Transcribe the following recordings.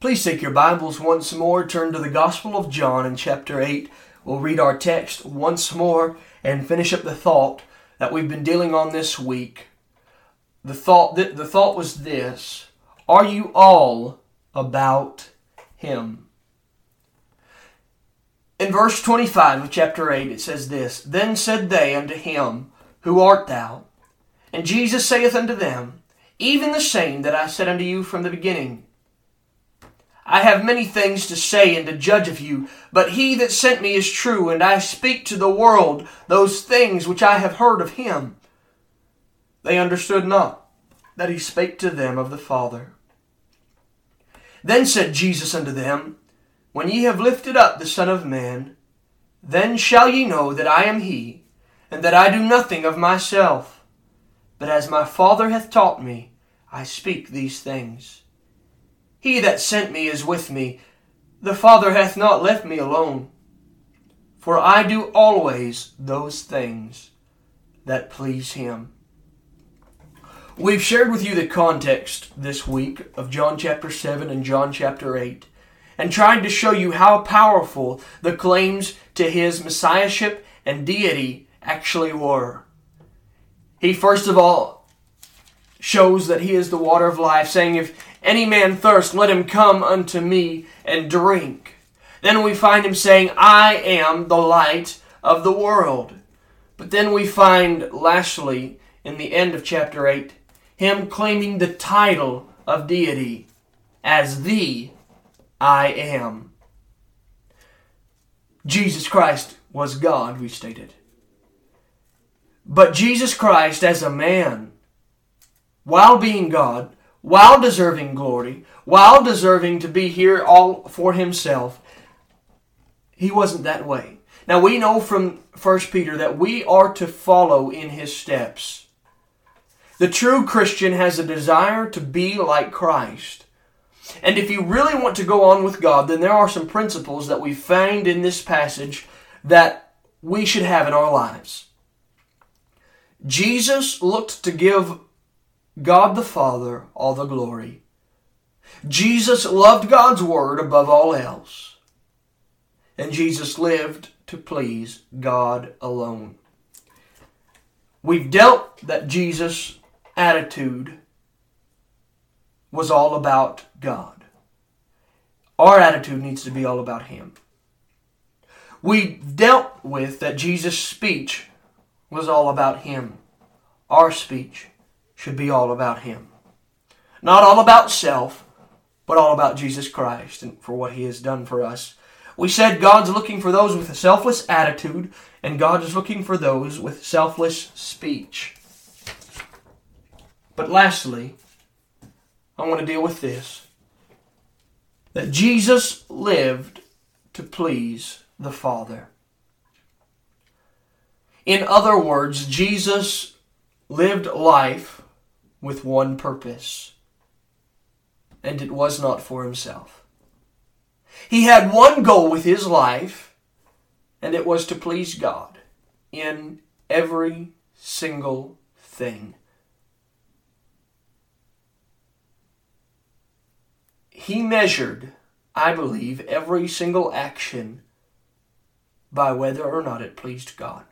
Please take your Bibles once more, turn to the Gospel of John in chapter 8. We'll read our text once more and finish up the thought that we've been dealing on this week. The thought, the, the thought was this Are you all about Him? In verse 25 of chapter 8 it says this Then said they unto him, Who art thou? And Jesus saith unto them, Even the same that I said unto you from the beginning. I have many things to say and to judge of you, but he that sent me is true, and I speak to the world those things which I have heard of him. They understood not that he spake to them of the Father. Then said Jesus unto them, When ye have lifted up the Son of Man, then shall ye know that I am he, and that I do nothing of myself, but as my Father hath taught me, I speak these things. He that sent me is with me. The Father hath not left me alone. For I do always those things that please him. We've shared with you the context this week of John chapter 7 and John chapter 8 and tried to show you how powerful the claims to his messiahship and deity actually were. He first of all shows that he is the water of life, saying, If any man thirst, let him come unto me and drink. Then we find him saying, I am the light of the world. But then we find, lastly, in the end of chapter 8, him claiming the title of deity as the I am. Jesus Christ was God, we stated. But Jesus Christ, as a man, while being God, while deserving glory, while deserving to be here all for himself, he wasn't that way. Now we know from 1 Peter that we are to follow in his steps. The true Christian has a desire to be like Christ. And if you really want to go on with God, then there are some principles that we find in this passage that we should have in our lives. Jesus looked to give God the Father all the glory. Jesus loved God's Word above all else. And Jesus lived to please God alone. We've dealt that Jesus' attitude was all about God. Our attitude needs to be all about Him. We dealt with that Jesus' speech was all about Him. Our speech should be all about Him. Not all about self, but all about Jesus Christ and for what He has done for us. We said God's looking for those with a selfless attitude, and God is looking for those with selfless speech. But lastly, I want to deal with this that Jesus lived to please the Father. In other words, Jesus lived life with one purpose, and it was not for himself. He had one goal with his life, and it was to please God in every single thing. He measured, I believe, every single action by whether or not it pleased God.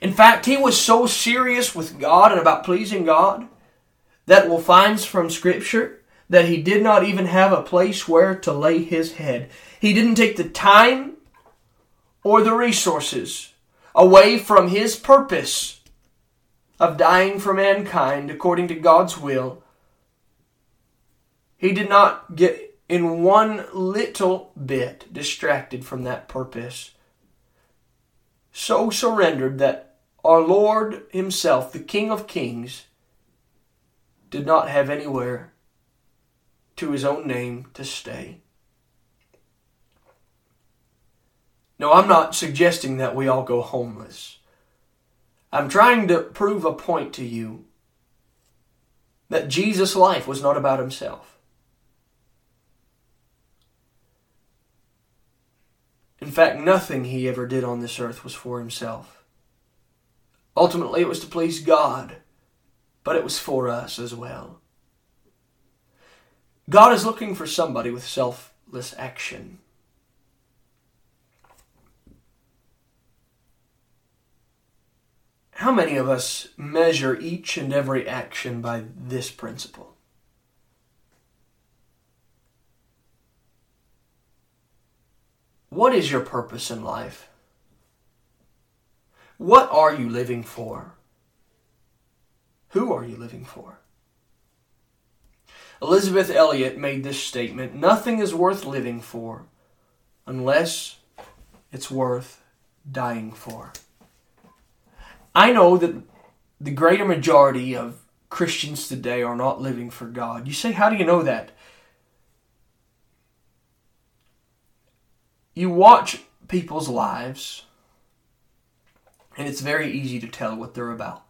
In fact, he was so serious with God and about pleasing God that we'll find from Scripture that he did not even have a place where to lay his head. He didn't take the time or the resources away from his purpose of dying for mankind according to God's will. He did not get in one little bit distracted from that purpose so surrendered that our Lord Himself, the King of Kings, did not have anywhere to His own name to stay. No, I'm not suggesting that we all go homeless. I'm trying to prove a point to you that Jesus' life was not about himself. In fact, nothing he ever did on this earth was for himself. Ultimately, it was to please God, but it was for us as well. God is looking for somebody with selfless action. How many of us measure each and every action by this principle? What is your purpose in life? What are you living for? Who are you living for? Elisabeth Elliot made this statement Nothing is worth living for unless it's worth dying for. I know that the greater majority of Christians today are not living for God. You say, How do you know that? You watch people's lives, and it's very easy to tell what they're about.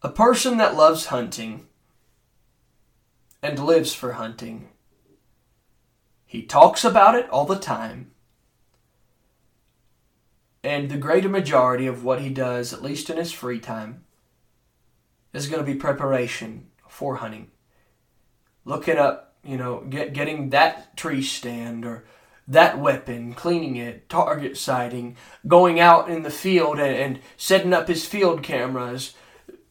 A person that loves hunting and lives for hunting, he talks about it all the time. And the greater majority of what he does, at least in his free time, is going to be preparation for hunting. Looking up, you know, get, getting that tree stand or that weapon, cleaning it, target sighting, going out in the field and, and setting up his field cameras,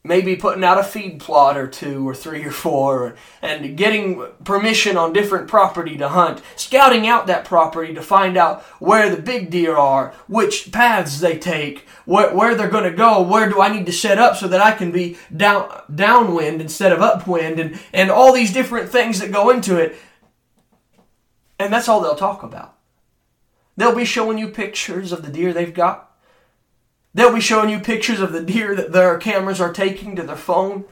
maybe putting out a feed plot or two or three or four and getting permission on different property to hunt scouting out that property to find out where the big deer are which paths they take where, where they're going to go where do i need to set up so that i can be down downwind instead of upwind and, and all these different things that go into it. And that's all they'll talk about. They'll be showing you pictures of the deer they've got They'll be showing you pictures of the deer that their cameras are taking to their phone.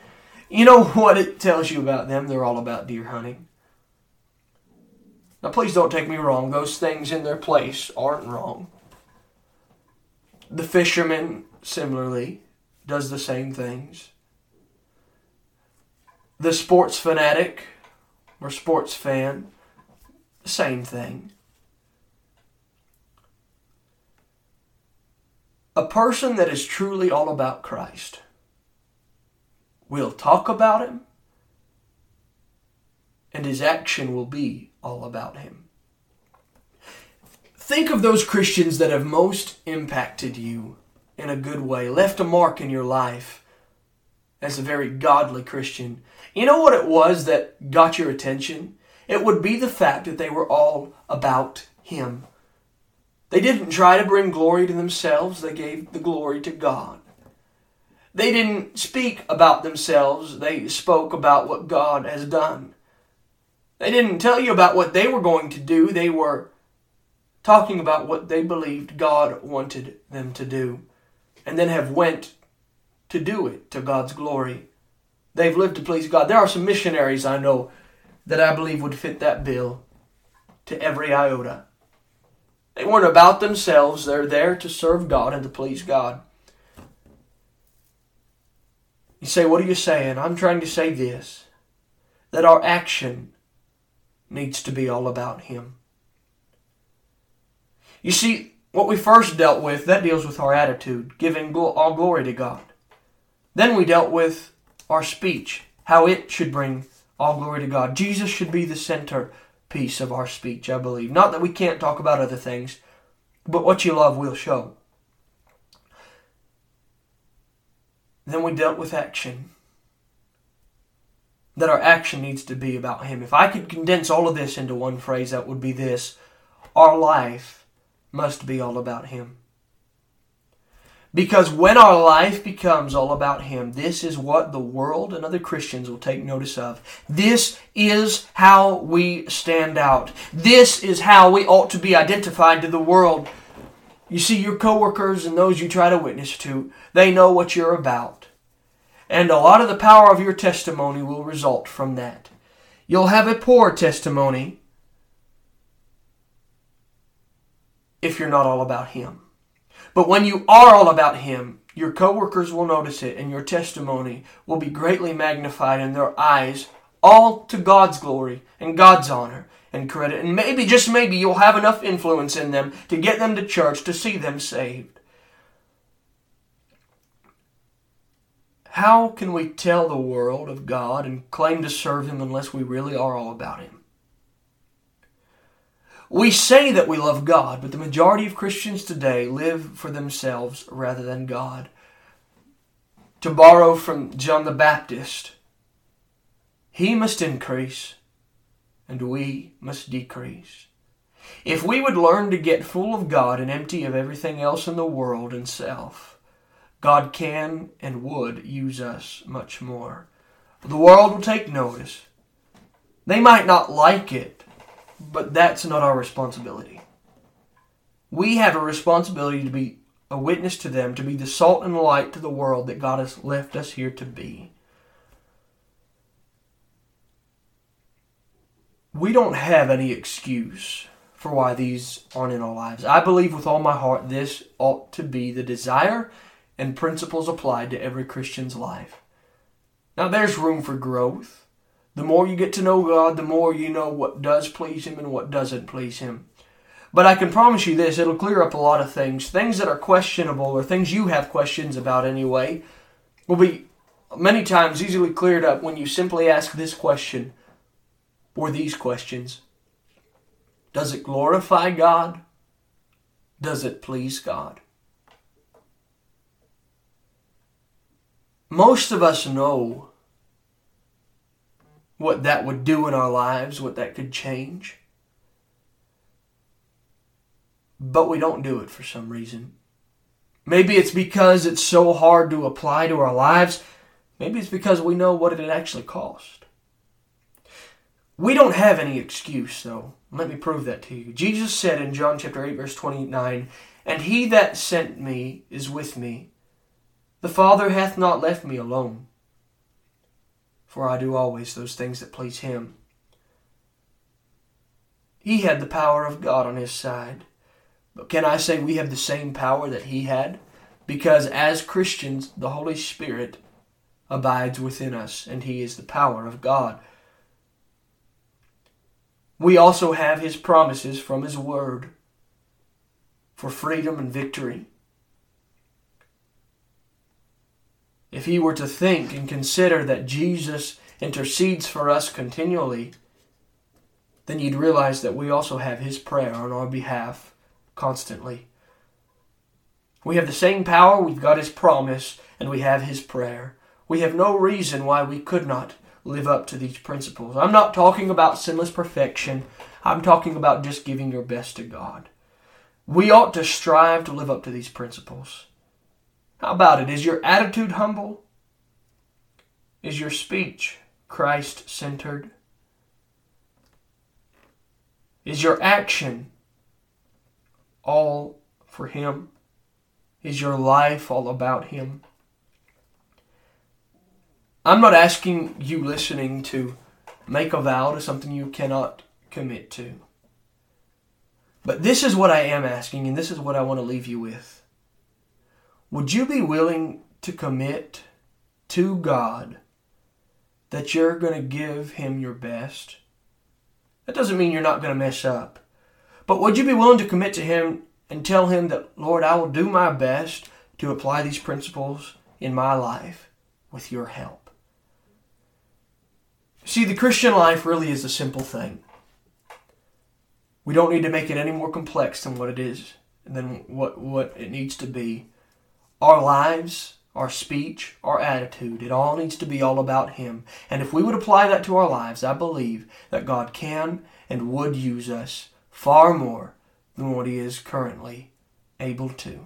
You know what it tells you about them? They're all about deer hunting. Now, please don't take me wrong. Those things in their place aren't wrong. The fisherman, similarly, does the same things. The sports fanatic or sports fan, same thing. A person that is truly all about Christ will talk about him, and his action will be all about him. Think of those Christians that have most impacted you in a good way, left a mark in your life as a very godly Christian. You know what it was that got your attention? It would be the fact that they were all about Him. They didn't try to bring glory to themselves, they gave the glory to God. They didn't speak about themselves, they spoke about what God has done. They didn't tell you about what they were going to do, they were talking about what they believed God wanted them to do, and then have went to do it to God's glory. They've lived to please God. There are some missionaries I know that I believe would fit that bill to every iota. They weren't about themselves, they're there to serve God and to please God. You say, What are you saying? I'm trying to say this that our action needs to be all about Him. You see, what we first dealt with, that deals with our attitude, giving all glory to God. Then we dealt with our speech, how it should bring all glory to God. Jesus should be the center piece of our speech, I believe. Not that we can't talk about other things, but what you love will show. Then we dealt with action. That our action needs to be about Him. If I could condense all of this into one phrase, that would be this Our life must be all about Him. Because when our life becomes all about Him, this is what the world and other Christians will take notice of. This is how we stand out. This is how we ought to be identified to the world. You see, your coworkers and those you try to witness to, they know what you're about. And a lot of the power of your testimony will result from that. You'll have a poor testimony, if you're not all about Him. But when you are all about Him, your coworkers will notice it and your testimony will be greatly magnified in their eyes, all to God's glory and God's honor and credit. And maybe, just maybe, you'll have enough influence in them to get them to church to see them saved. How can we tell the world of God and claim to serve Him unless we really are all about Him? We say that we love God, but the majority of Christians today live for themselves rather than God. To borrow from John the Baptist, he must increase and we must decrease. If we would learn to get full of God and empty of everything else in the world and self, God can and would use us much more. The world will take notice. They might not like it, but that's not our responsibility. We have a responsibility to be a witness to them, to be the salt and light to the world that God has left us here to be. We don't have any excuse for why these aren't in our lives. I believe with all my heart this ought to be the desire and principles applied to every Christian's life. Now, there's room for growth. The more you get to know God, the more you know what does please Him and what doesn't please Him. But I can promise you this, it'll clear up a lot of things. Things that are questionable or things you have questions about anyway will be many times easily cleared up when you simply ask this question or these questions Does it glorify God? Does it please God? Most of us know what that would do in our lives, what that could change. But we don't do it for some reason. Maybe it's because it's so hard to apply to our lives. Maybe it's because we know what it actually cost. We don't have any excuse, though. Let me prove that to you. Jesus said in John chapter 8, verse 29, And he that sent me is with me. The Father hath not left me alone for I do always those things that please him. He had the power of God on his side. But can I say we have the same power that he had? Because as Christians, the Holy Spirit abides within us, and he is the power of God. We also have his promises from his word for freedom and victory. If he were to think and consider that Jesus intercedes for us continually, then you'd realize that we also have his prayer on our behalf constantly. We have the same power, we've got his promise, and we have his prayer. We have no reason why we could not live up to these principles. I'm not talking about sinless perfection. I'm talking about just giving your best to God. We ought to strive to live up to these principles. How about it? Is your attitude humble? Is your speech Christ centered? Is your action all for Him? Is your life all about Him? I'm not asking you listening to make a vow to something you cannot commit to. But this is what I am asking, and this is what I want to leave you with. Would you be willing to commit to God that you're going to give Him your best? That doesn't mean you're not going to mess up. But would you be willing to commit to Him and tell Him that, Lord, I will do my best to apply these principles in my life with your help? See, the Christian life really is a simple thing. We don't need to make it any more complex than what it is, than what, what it needs to be. Our lives, our speech, our attitude, it all needs to be all about Him. And if we would apply that to our lives, I believe that God can and would use us far more than what He is currently able to.